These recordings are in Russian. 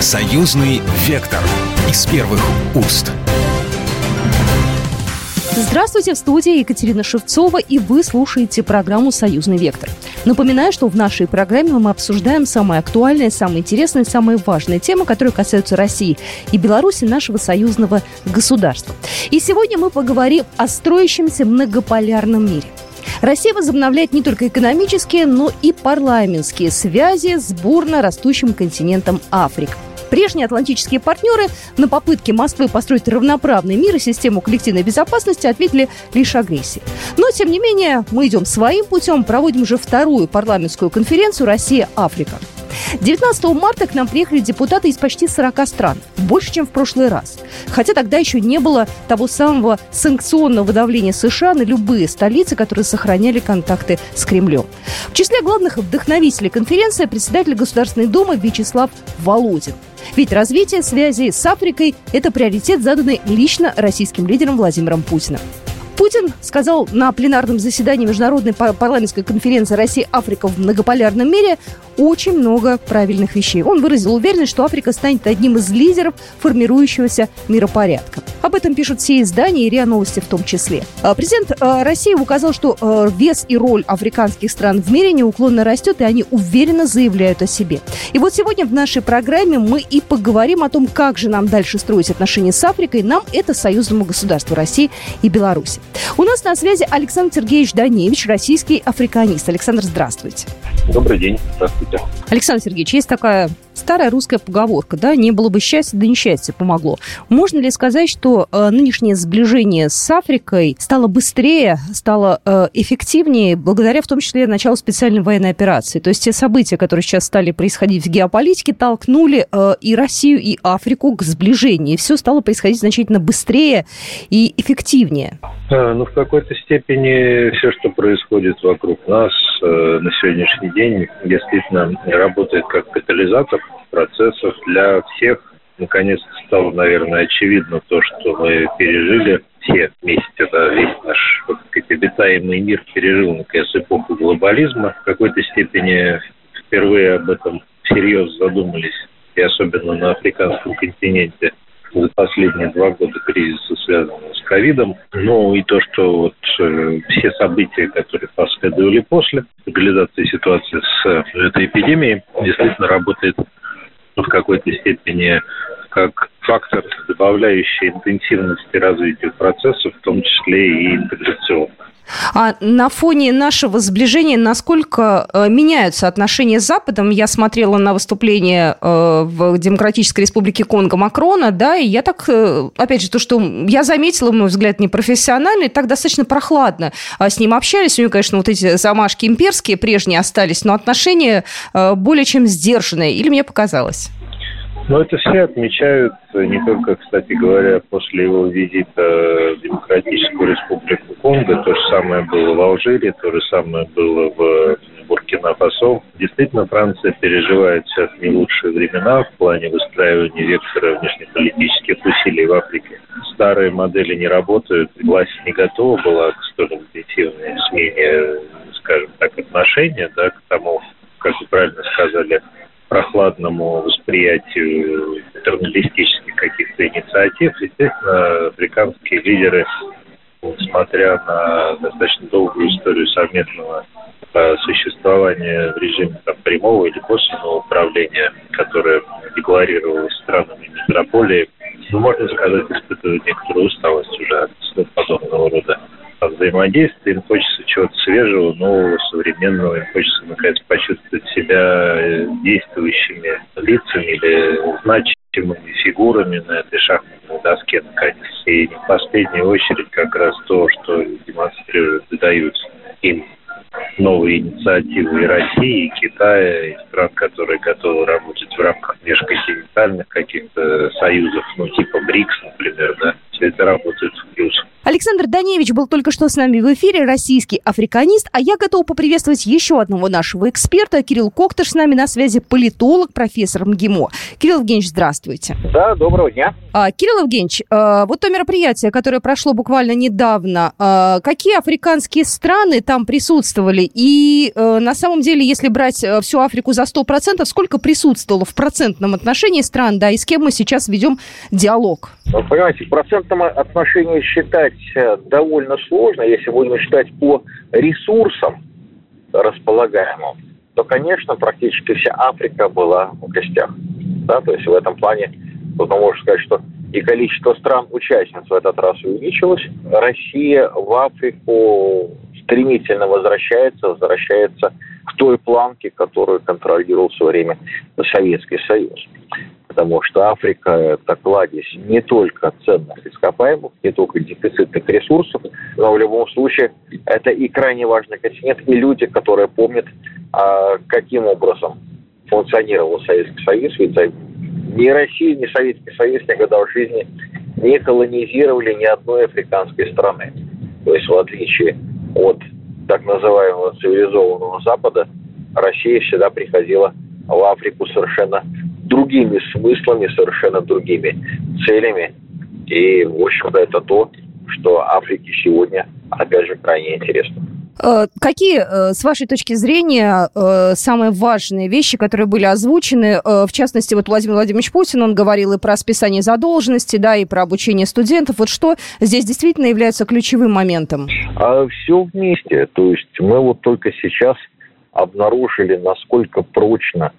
Союзный вектор из первых уст. Здравствуйте, в студии Екатерина Шевцова, и вы слушаете программу «Союзный вектор». Напоминаю, что в нашей программе мы обсуждаем самые актуальные, самые интересные, самые важные темы, которые касаются России и Беларуси, нашего союзного государства. И сегодня мы поговорим о строящемся многополярном мире. Россия возобновляет не только экономические, но и парламентские связи с бурно растущим континентом Африка. Прежние атлантические партнеры на попытки Москвы построить равноправный мир и систему коллективной безопасности ответили лишь агрессией. Но, тем не менее, мы идем своим путем, проводим уже вторую парламентскую конференцию «Россия-Африка». 19 марта к нам приехали депутаты из почти 40 стран. Больше, чем в прошлый раз. Хотя тогда еще не было того самого санкционного давления США на любые столицы, которые сохраняли контакты с Кремлем. В числе главных вдохновителей конференции председатель Государственной Думы Вячеслав Володин. Ведь развитие связей с Африкой – это приоритет, заданный лично российским лидером Владимиром Путиным. Путин сказал на пленарном заседании Международной парламентской конференции «Россия-Африка в многополярном мире» очень много правильных вещей. Он выразил уверенность, что Африка станет одним из лидеров формирующегося миропорядка. Об этом пишут все издания и РИА Новости в том числе. А, президент а, России указал, что а, вес и роль африканских стран в мире неуклонно растет, и они уверенно заявляют о себе. И вот сегодня в нашей программе мы и поговорим о том, как же нам дальше строить отношения с Африкой. Нам это союзному государству России и Беларуси. У нас на связи Александр Сергеевич Даневич, российский африканист. Александр, здравствуйте. Добрый день. Здравствуйте. Александр Сергеевич, есть такая старая русская поговорка, да, не было бы счастья, да несчастье помогло. Можно ли сказать, что э, нынешнее сближение с Африкой стало быстрее, стало э, эффективнее, благодаря в том числе началу специальной военной операции? То есть те события, которые сейчас стали происходить в геополитике, толкнули э, и Россию, и Африку к сближению, все стало происходить значительно быстрее и эффективнее. Э, ну, в какой-то степени все, что происходит вокруг нас э, на сегодняшний день, действительно работает как катализатор процессов для всех. Наконец стало, наверное, очевидно то, что мы пережили все вместе. Это весь наш обитаемый мир пережил, наконец, эпоху глобализма. В какой-то степени впервые об этом всерьез задумались, и особенно на африканском континенте за последние два года кризиса, связанного с ковидом. Ну и то, что вот э, все события, которые последовали после легализации ситуации с э, этой эпидемией, действительно работает в какой-то степени как фактор, добавляющий интенсивности развития процессов, в том числе и интеграционных. А на фоне нашего сближения насколько э, меняются отношения с Западом? Я смотрела на выступление э, в Демократической Республике Конго Макрона, да, и я так, э, опять же, то, что я заметила, мой взгляд, непрофессиональный, так достаточно прохладно с ним общались. У него, конечно, вот эти замашки имперские прежние остались, но отношения более чем сдержанные. Или мне показалось? Но это все отмечают, не только, кстати говоря, после его визита в Демократическую Республику Конго, то же самое было в Алжире, то же самое было в Буркина-Фасо. Действительно, Франция переживает сейчас не лучшие времена в плане выстраивания вектора внешнеполитических усилий в Африке. Старые модели не работают, власть не готова была к столь интенсивной смене, скажем так, отношения да, к тому, как вы правильно сказали, прохладному восприятию патерналистических каких-то инициатив, естественно, африканские лидеры, несмотря на достаточно долгую историю совместного э, существования в режиме там, прямого или косвенного управления, которое декларировалось странами метрополии, ну, можно сказать, испытывают некоторую усталость уже от подобного рода взаимодействия, им хочется чего-то свежего, нового, современного, им хочется, наконец, почувствовать себя э, действующими лицами или значимыми фигурами на этой шахматной доске, наконец. И в последнюю очередь как раз то, что демонстрируют дают им новые инициативы и России, и Китая, и стран, которые готовы работать в рамках межконтинентальных каких-то союзов, ну, типа БРИКС, например, да, все это работает в плюс. Александр Даневич был только что с нами в эфире, российский африканист, а я готова поприветствовать еще одного нашего эксперта. Кирилл Коктыш с нами на связи, политолог, профессор МГИМО. Кирилл Евгеньевич, здравствуйте. Да, доброго дня. А, Кирилл Евгеньевич, а, вот то мероприятие, которое прошло буквально недавно, а, какие африканские страны там присутствовали? И а, на самом деле, если брать а, всю Африку за 100%, сколько присутствовало в процентном отношении стран, да, и с кем мы сейчас ведем диалог? Вы понимаете, в процентном отношении считать э, довольно сложно, если будем считать по ресурсам располагаемым, то, конечно, практически вся Африка была в гостях. Да, то есть в этом плане можно сказать, что и количество стран-участниц в этот раз увеличилось. Россия в Африку стремительно возвращается, возвращается к той планке, которую контролировал в свое время Советский Союз потому что Африка – это кладезь не только ценных ископаемых, не только дефицитных ресурсов, но в любом случае это и крайне важный континент, и люди, которые помнят, а, каким образом функционировал Советский Союз, ведь ни Россия, ни Советский Союз никогда в жизни не колонизировали ни одной африканской страны. То есть в отличие от так называемого цивилизованного Запада, Россия всегда приходила в Африку совершенно другими смыслами, совершенно другими целями. И, в общем-то, это то, что Африке сегодня, опять же, крайне интересно. Э, какие, э, с вашей точки зрения, э, самые важные вещи, которые были озвучены? В частности, вот Владимир Владимирович Путин, он говорил и про списание задолженности, да, и про обучение студентов. Вот что здесь действительно является ключевым моментом? А все вместе. То есть мы вот только сейчас обнаружили, насколько прочно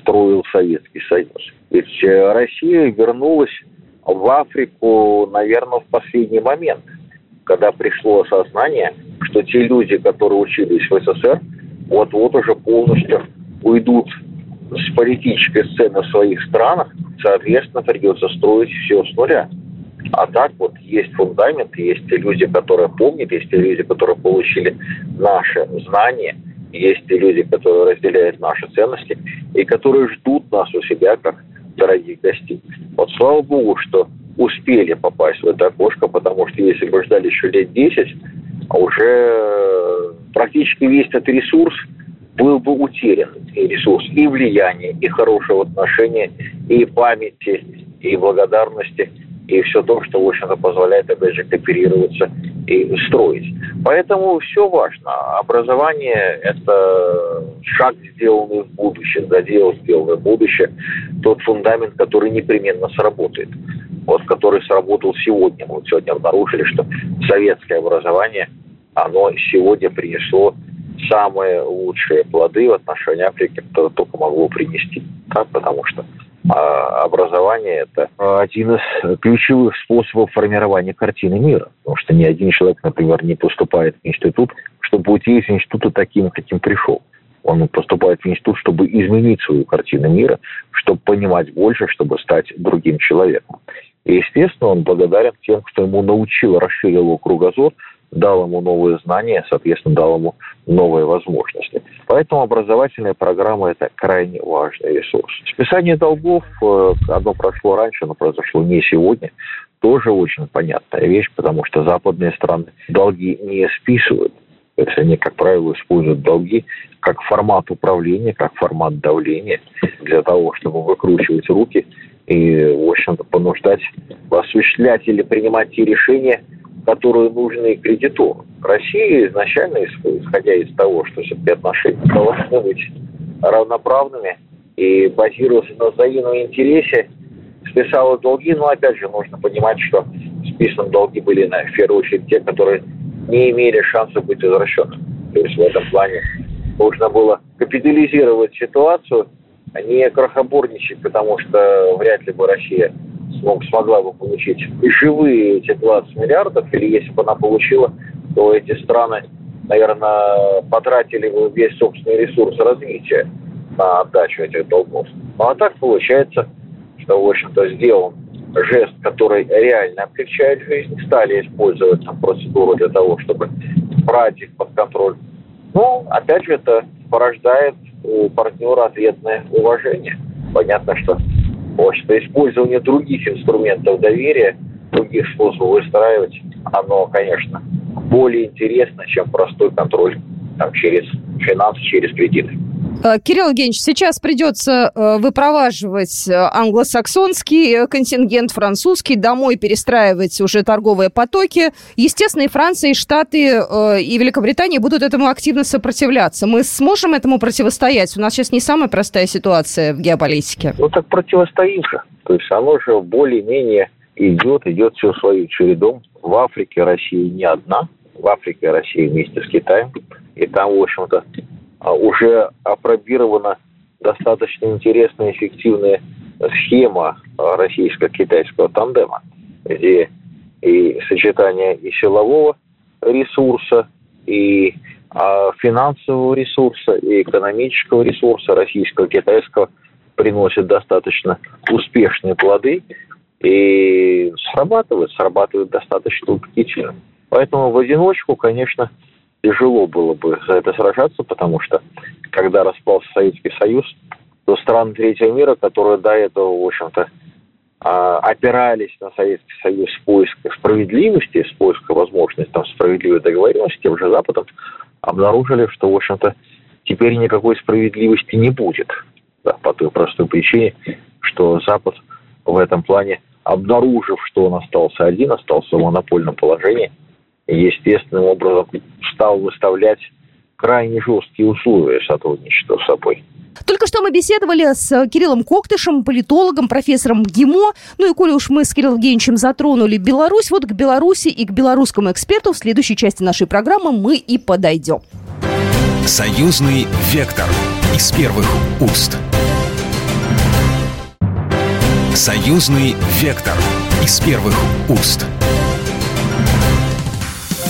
строил Советский Союз. Ведь э, Россия вернулась в Африку, наверное, в последний момент, когда пришло осознание, что те люди, которые учились в СССР, вот-вот уже полностью уйдут с политической сцены в своих странах, соответственно, придется строить все с нуля. А так вот есть фундамент, есть люди, которые помнят, есть люди, которые получили наши знания – есть люди, которые разделяют наши ценности и которые ждут нас у себя как дорогих гостей. Вот слава богу, что успели попасть в это окошко, потому что если бы ждали еще лет 10, а уже практически весь этот ресурс был бы утерян. И ресурс и влияния, и хорошего отношения, и памяти, и благодарности – и все то, что, в общем-то, позволяет, опять же, кооперироваться и строить. Поэтому все важно. Образование – это шаг, сделанный в будущее, задел, сделанный в будущее, тот фундамент, который непременно сработает. Вот, который сработал сегодня. Мы сегодня обнаружили, что советское образование, оно сегодня принесло самые лучшие плоды в отношении Африки, которые только могло принести. Да, потому что а образование – это один из ключевых способов формирования картины мира. Потому что ни один человек, например, не поступает в институт, чтобы уйти из института таким, каким пришел. Он поступает в институт, чтобы изменить свою картину мира, чтобы понимать больше, чтобы стать другим человеком. И, естественно, он благодарен тем, кто ему научил, расширил его кругозор – дал ему новые знания, соответственно, дал ему новые возможности. Поэтому образовательная программа – это крайне важный ресурс. Списание долгов, э, одно прошло раньше, но произошло не сегодня, тоже очень понятная вещь, потому что западные страны долги не списывают. То есть они, как правило, используют долги как формат управления, как формат давления для того, чтобы выкручивать руки и, в общем-то, понуждать осуществлять или принимать те решения, которые нужны кредитору. Россия изначально, исходя из того, что все-таки отношения должны быть равноправными и базироваться на взаимном интересе, списала долги, но опять же нужно понимать, что списаны долги были на, в первую очередь те, которые не имели шанса быть возвращенными. То есть в этом плане нужно было капитализировать ситуацию, не крохоборничать, потому что вряд ли бы Россия смог, смогла бы получить живые эти 20 миллиардов, или если бы она получила, то эти страны, наверное, потратили бы весь собственный ресурс развития на отдачу этих долгов. Ну а так получается, что, в общем-то, сделан жест, который реально облегчает жизнь, стали использовать там, процедуру для того, чтобы брать их под контроль. Ну, опять же, это порождает у партнера ответное уважение. Понятно, что что использование других инструментов доверия других способов выстраивать, оно, конечно, более интересно, чем простой контроль там, через финансы, через кредиты. Э, Кирилл Евгеньевич, сейчас придется э, выпроваживать э, англосаксонский контингент, французский, домой перестраивать уже торговые потоки. Естественно, и Франция, и Штаты, и Великобритания будут этому активно сопротивляться. Мы сможем этому противостоять? У нас сейчас не самая простая ситуация в геополитике. Ну так противостоим же. То есть оно же более-менее идет, идет все своим чередом. В Африке Россия не одна. В Африке Россия вместе с Китаем. И там, в общем-то, уже опробирована достаточно интересная, эффективная схема а, российско-китайского тандема, где и сочетание и силового ресурса, и а, финансового ресурса, и экономического ресурса российского-китайского приносит достаточно успешные плоды и срабатывает, срабатывает достаточно убедительно. Поэтому в одиночку, конечно, тяжело было бы за это сражаться, потому что когда распался Советский Союз, то страны третьего мира, которые до этого, в общем-то, а, опирались на Советский Союз в поисках справедливости, в поисках возможности там, справедливой договоренности, тем же Западом, обнаружили, что, в общем-то, теперь никакой справедливости не будет. Да, по той простой причине, что Запад в этом плане, обнаружив, что он остался один, остался в монопольном положении – естественным образом стал выставлять крайне жесткие условия сотрудничества с собой. Только что мы беседовали с Кириллом Коктышем, политологом, профессором ГИМО. Ну и коли уж мы с Кириллом Евгеньевичем затронули Беларусь, вот к Беларуси и к белорусскому эксперту в следующей части нашей программы мы и подойдем. Союзный вектор из первых уст. Союзный вектор из первых уст.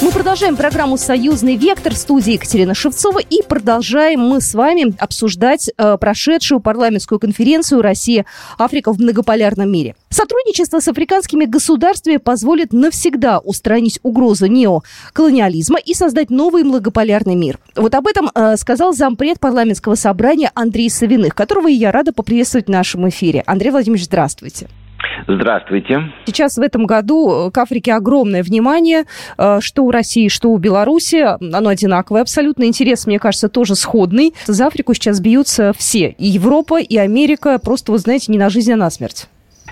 Мы продолжаем программу «Союзный вектор» в студии Екатерина Шевцова и продолжаем мы с вами обсуждать э, прошедшую парламентскую конференцию «Россия-Африка в многополярном мире». Сотрудничество с африканскими государствами позволит навсегда устранить угрозу неоколониализма и создать новый многополярный мир. Вот об этом э, сказал зампред парламентского собрания Андрей Савиных, которого я рада поприветствовать в нашем эфире. Андрей Владимирович, здравствуйте. Здравствуйте. Сейчас в этом году к Африке огромное внимание, э, что у России, что у Беларуси. Оно одинаковое абсолютно. Интерес, мне кажется, тоже сходный. За Африку сейчас бьются все. И Европа, и Америка. Просто, вы знаете, не на жизнь, а на смерть.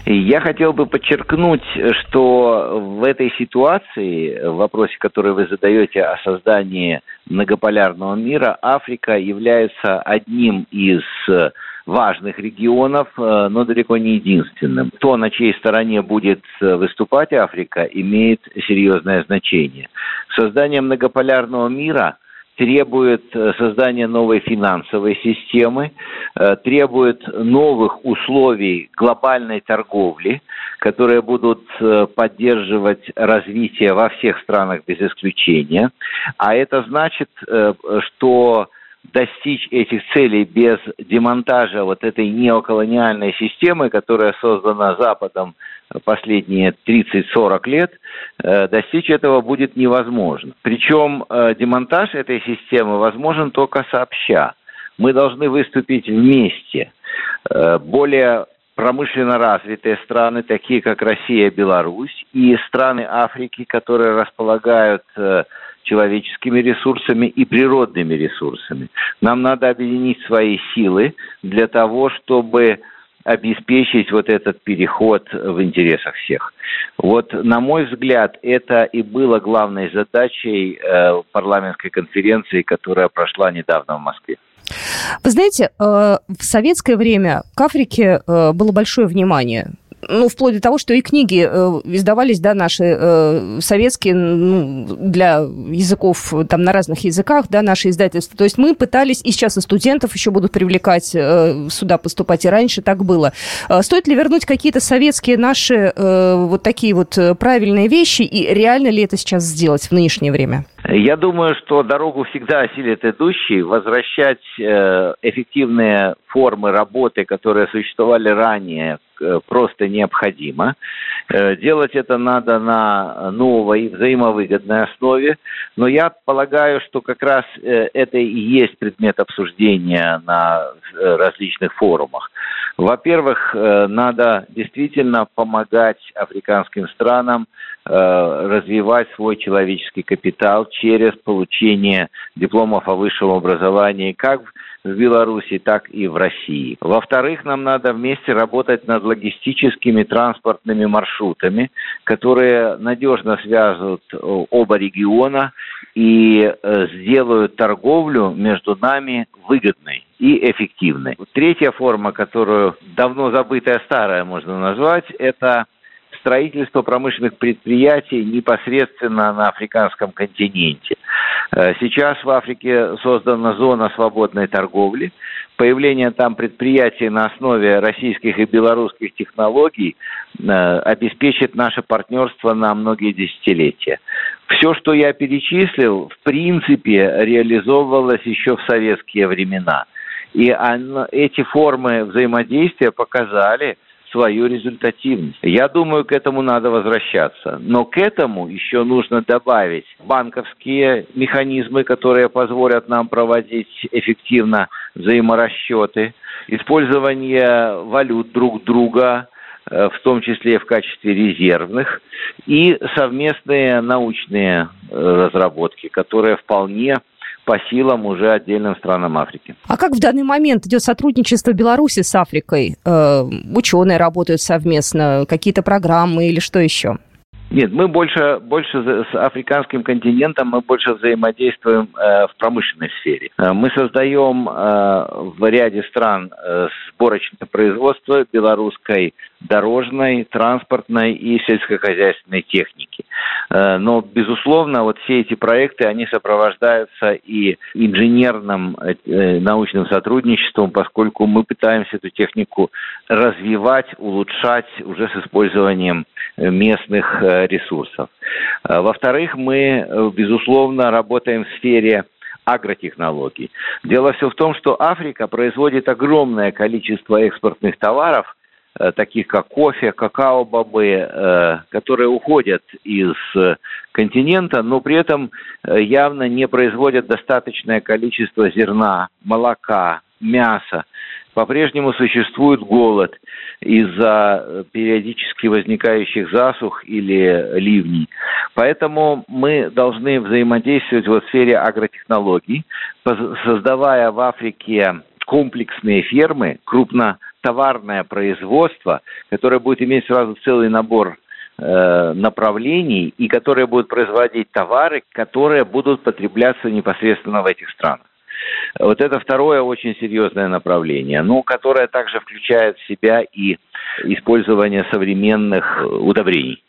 Я хотел бы подчеркнуть, что в этой ситуации, в вопросе, который вы задаете о создании многополярного мира, Африка является одним из важных регионов, э, но далеко не единственным. То, на чьей стороне будет э, выступать Африка, имеет серьезное значение. Создание многополярного мира требует э, создания новой финансовой системы, требует новых условий глобальной торговли, которые будут поддерживать развитие во всех странах без исключения. А это значит, что достичь этих целей без демонтажа вот этой неоколониальной системы, которая создана Западом последние 30-40 лет, э, достичь этого будет невозможно. Причем э, демонтаж этой системы возможен только сообща. Мы должны выступить вместе. Э, более промышленно развитые страны, такие как Россия Беларусь, и страны Африки, которые располагают человеческими ресурсами и природными ресурсами. Нам надо объединить свои силы для того, чтобы обеспечить вот этот переход в интересах всех. Вот, на мой взгляд, это и было главной задачей э, парламентской конференции, которая прошла недавно в Москве. Вы знаете, э, в советское время к Африке э, было большое внимание ну, вплоть до того, что и книги э, издавались, да, наши э, советские, ну, для языков, там, на разных языках, да, наши издательства. То есть мы пытались, и сейчас и студентов еще будут привлекать э, сюда поступать, и раньше так было. Э, стоит ли вернуть какие-то советские наши э, вот такие вот э, правильные вещи, и реально ли это сейчас сделать в нынешнее время? Я думаю, что дорогу всегда осилит идущий. Возвращать э, эффективные формы работы, которые существовали ранее, просто необходимо. Делать это надо на новой взаимовыгодной основе, но я полагаю, что как раз это и есть предмет обсуждения на различных форумах. Во-первых, надо действительно помогать африканским странам развивать свой человеческий капитал через получение дипломов о высшем образовании как в Беларуси, так и в России. Во-вторых, нам надо вместе работать над логистическими транспортными маршрутами, которые надежно связывают э, оба региона и э, сделают торговлю между нами выгодной и эффективной. Третья форма, которую давно забытая старая можно назвать, это строительство промышленных предприятий непосредственно на африканском континенте. Э, сейчас в Африке создана зона свободной торговли. Появление там предприятий на основе российских и белорусских технологий э, обеспечит наше партнерство на многие десятилетия. Все, что я перечислил, в принципе, реализовывалось еще в советские времена. И эти формы взаимодействия показали, свою результативность. Я думаю, к этому надо возвращаться. Но к этому еще нужно добавить банковские механизмы, которые позволят нам проводить эффективно взаиморасчеты, использование валют друг друга, э, в том числе в качестве резервных, и совместные научные э, разработки, которые вполне по силам уже отдельным странам Африки. А как в данный момент идет сотрудничество Беларуси с Африкой? Э, ученые работают совместно, какие-то программы или что еще? Нет, мы больше, больше с африканским континентом мы больше взаимодействуем э, в промышленной сфере. Э, мы создаем э, в ряде стран сборочное производство белорусской дорожной, транспортной и сельскохозяйственной техники. Но, безусловно, вот все эти проекты, они сопровождаются и инженерным научным сотрудничеством, поскольку мы пытаемся эту технику развивать, улучшать уже с использованием местных ресурсов. Во-вторых, мы, безусловно, работаем в сфере агротехнологий. Дело все в том, что Африка производит огромное количество экспортных товаров, э, таких как кофе, какао-бобы, э, которые уходят из континента, но при этом э, явно не производят достаточное количество зерна, молока, мяса по-прежнему существует голод из-за э, периодически возникающих засух или ливней. Поэтому мы должны взаимодействовать в сфере агротехнологий, создавая в Африке комплексные фермы, крупнотоварное производство, которое будет иметь сразу целый набор э, направлений и которые будут производить товары, которые будут потребляться непосредственно в этих странах. Вот это второе очень серьезное направление, но которое также включает в себя и использование современных удобрений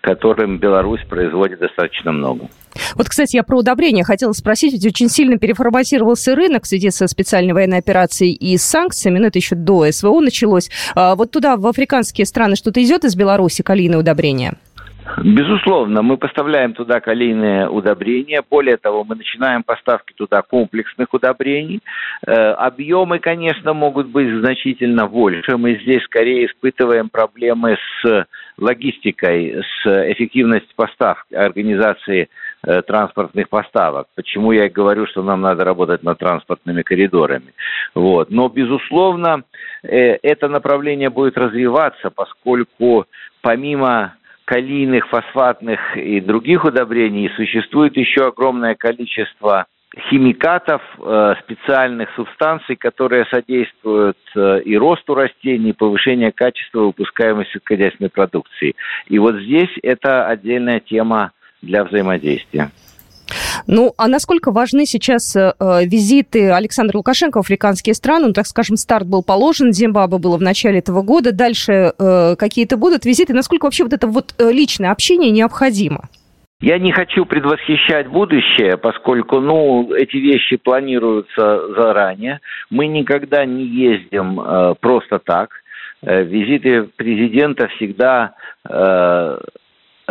которым Беларусь производит достаточно много. Вот, кстати, я про удобрения хотела спросить, ведь очень сильно переформатировался рынок в связи со специальной военной операцией и с санкциями, но это еще до СВО началось. А вот туда, в африканские страны, что-то идет из Беларуси, калийные удобрения? Безусловно, мы поставляем туда калийные удобрения. Более того, мы начинаем поставки туда комплексных удобрений. Э, объемы, конечно, могут быть значительно больше. Мы здесь скорее испытываем проблемы с логистикой, с эффективностью поставки, организации э, транспортных поставок. Почему я говорю, что нам надо работать над транспортными коридорами. Вот. Но, безусловно, э, это направление будет развиваться, поскольку помимо калийных, фосфатных и других удобрений существует еще огромное количество химикатов, э, специальных субстанций, которые содействуют э, и росту растений, и повышению качества выпускаемости сельскохозяйственной продукции. И вот здесь это отдельная тема для взаимодействия. Ну, а насколько важны сейчас э, визиты Александра Лукашенко в африканские страны? Ну, так скажем, старт был положен, Зимбабве было в начале этого года, дальше э, какие-то будут визиты. Насколько вообще вот это вот э, личное общение необходимо? Я не хочу предвосхищать будущее, поскольку, ну, эти вещи планируются заранее. Мы никогда не ездим э, просто так. Э, визиты президента всегда э,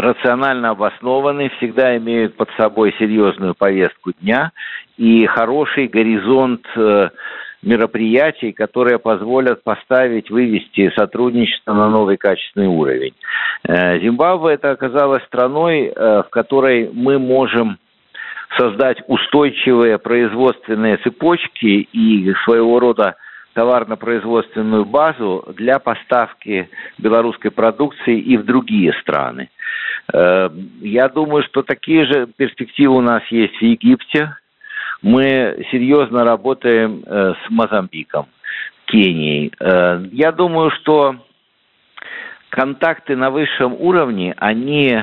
рационально обоснованы, всегда имеют под собой серьезную повестку дня и хороший горизонт э, мероприятий, которые позволят поставить, вывести сотрудничество на новый качественный уровень. Э, Зимбабве это оказалась страной, э, в которой мы можем создать устойчивые производственные цепочки и своего рода товарно-производственную базу для поставки белорусской продукции и в другие страны. Э, я думаю, что такие же перспективы у нас есть в Египте. Мы серьезно работаем э, с Мозамбиком, Кенией. Э, я думаю, что контакты на высшем уровне, они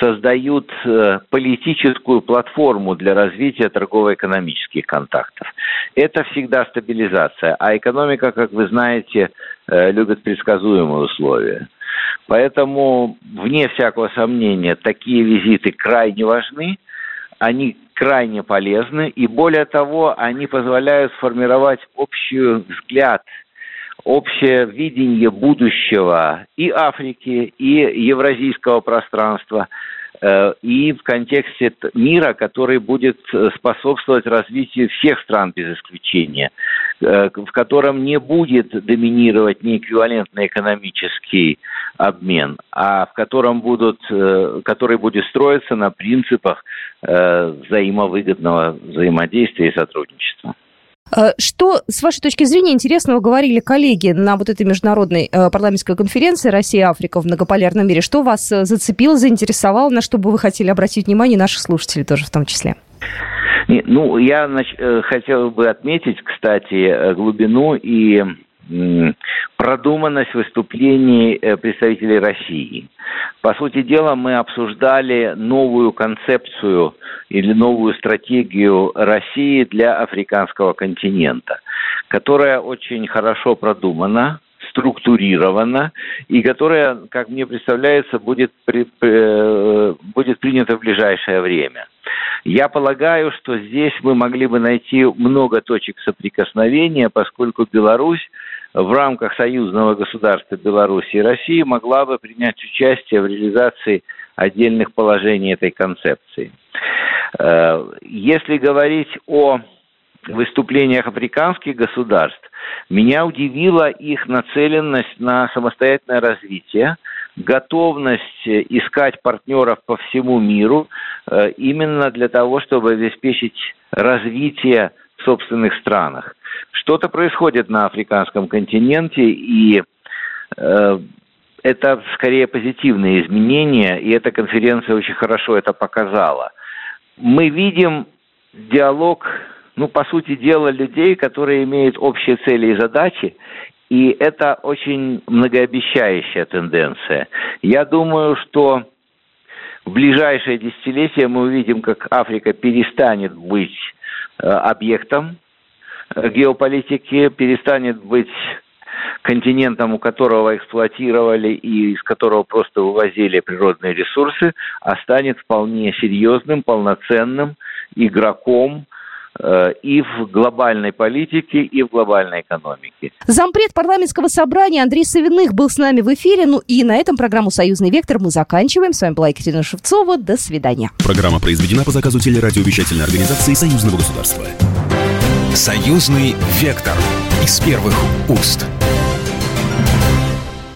создают э, политическую платформу для развития торгово-экономических контактов. Это всегда стабилизация, а экономика, как вы знаете, э, любит предсказуемые условия. Поэтому, вне всякого сомнения, такие визиты крайне важны, они крайне полезны, и более того, они позволяют сформировать общий взгляд – общее видение будущего и Африки, и евразийского пространства, э, и в контексте мира, который будет э, способствовать развитию всех стран без исключения, э, в котором не будет доминировать неэквивалентный экономический обмен, а в котором будут, который будет строиться на принципах взаимовыгодного взаимодействия и сотрудничества. Э, что, с вашей точки зрения, интересного говорили коллеги на вот этой международной э, парламентской конференции «Россия-Африка в многополярном мире»? Что вас э, зацепило, заинтересовало, на что бы вы хотели обратить внимание, наших слушателей тоже в том числе? Ну, я хотел бы отметить, кстати, глубину и продуманность выступлений э, представителей России. По сути дела, мы обсуждали новую концепцию или новую стратегию России для африканского континента, которая очень хорошо продумана, структурирована и которая, как мне представляется, будет, при, э, будет принята в ближайшее время. Я полагаю, что здесь мы могли бы найти много точек соприкосновения, поскольку Беларусь в рамках союзного государства Беларуси и России могла бы принять участие в реализации отдельных положений этой концепции. Э, если говорить о выступлениях африканских государств, меня удивила их нацеленность на самостоятельное развитие, готовность искать партнеров по всему миру э, именно для того, чтобы обеспечить развитие в собственных странах. Что-то происходит на африканском континенте, и э, это скорее позитивные изменения, и эта конференция очень хорошо это показала. Мы видим диалог, ну, по сути дела, людей, которые имеют общие цели и задачи, и это очень многообещающая тенденция. Я думаю, что в ближайшее десятилетие мы увидим, как Африка перестанет быть объектом э, геополитики, перестанет быть континентом, у которого эксплуатировали и из которого просто вывозили природные ресурсы, а станет вполне серьезным, полноценным игроком и в глобальной политике, и в глобальной экономике. Зампред парламентского собрания Андрей Савиных был с нами в эфире. Ну и на этом программу «Союзный вектор» мы заканчиваем. С вами была Екатерина Шевцова. До свидания. Программа произведена по заказу телерадиовещательной организации Союзного государства. «Союзный вектор» из первых уст.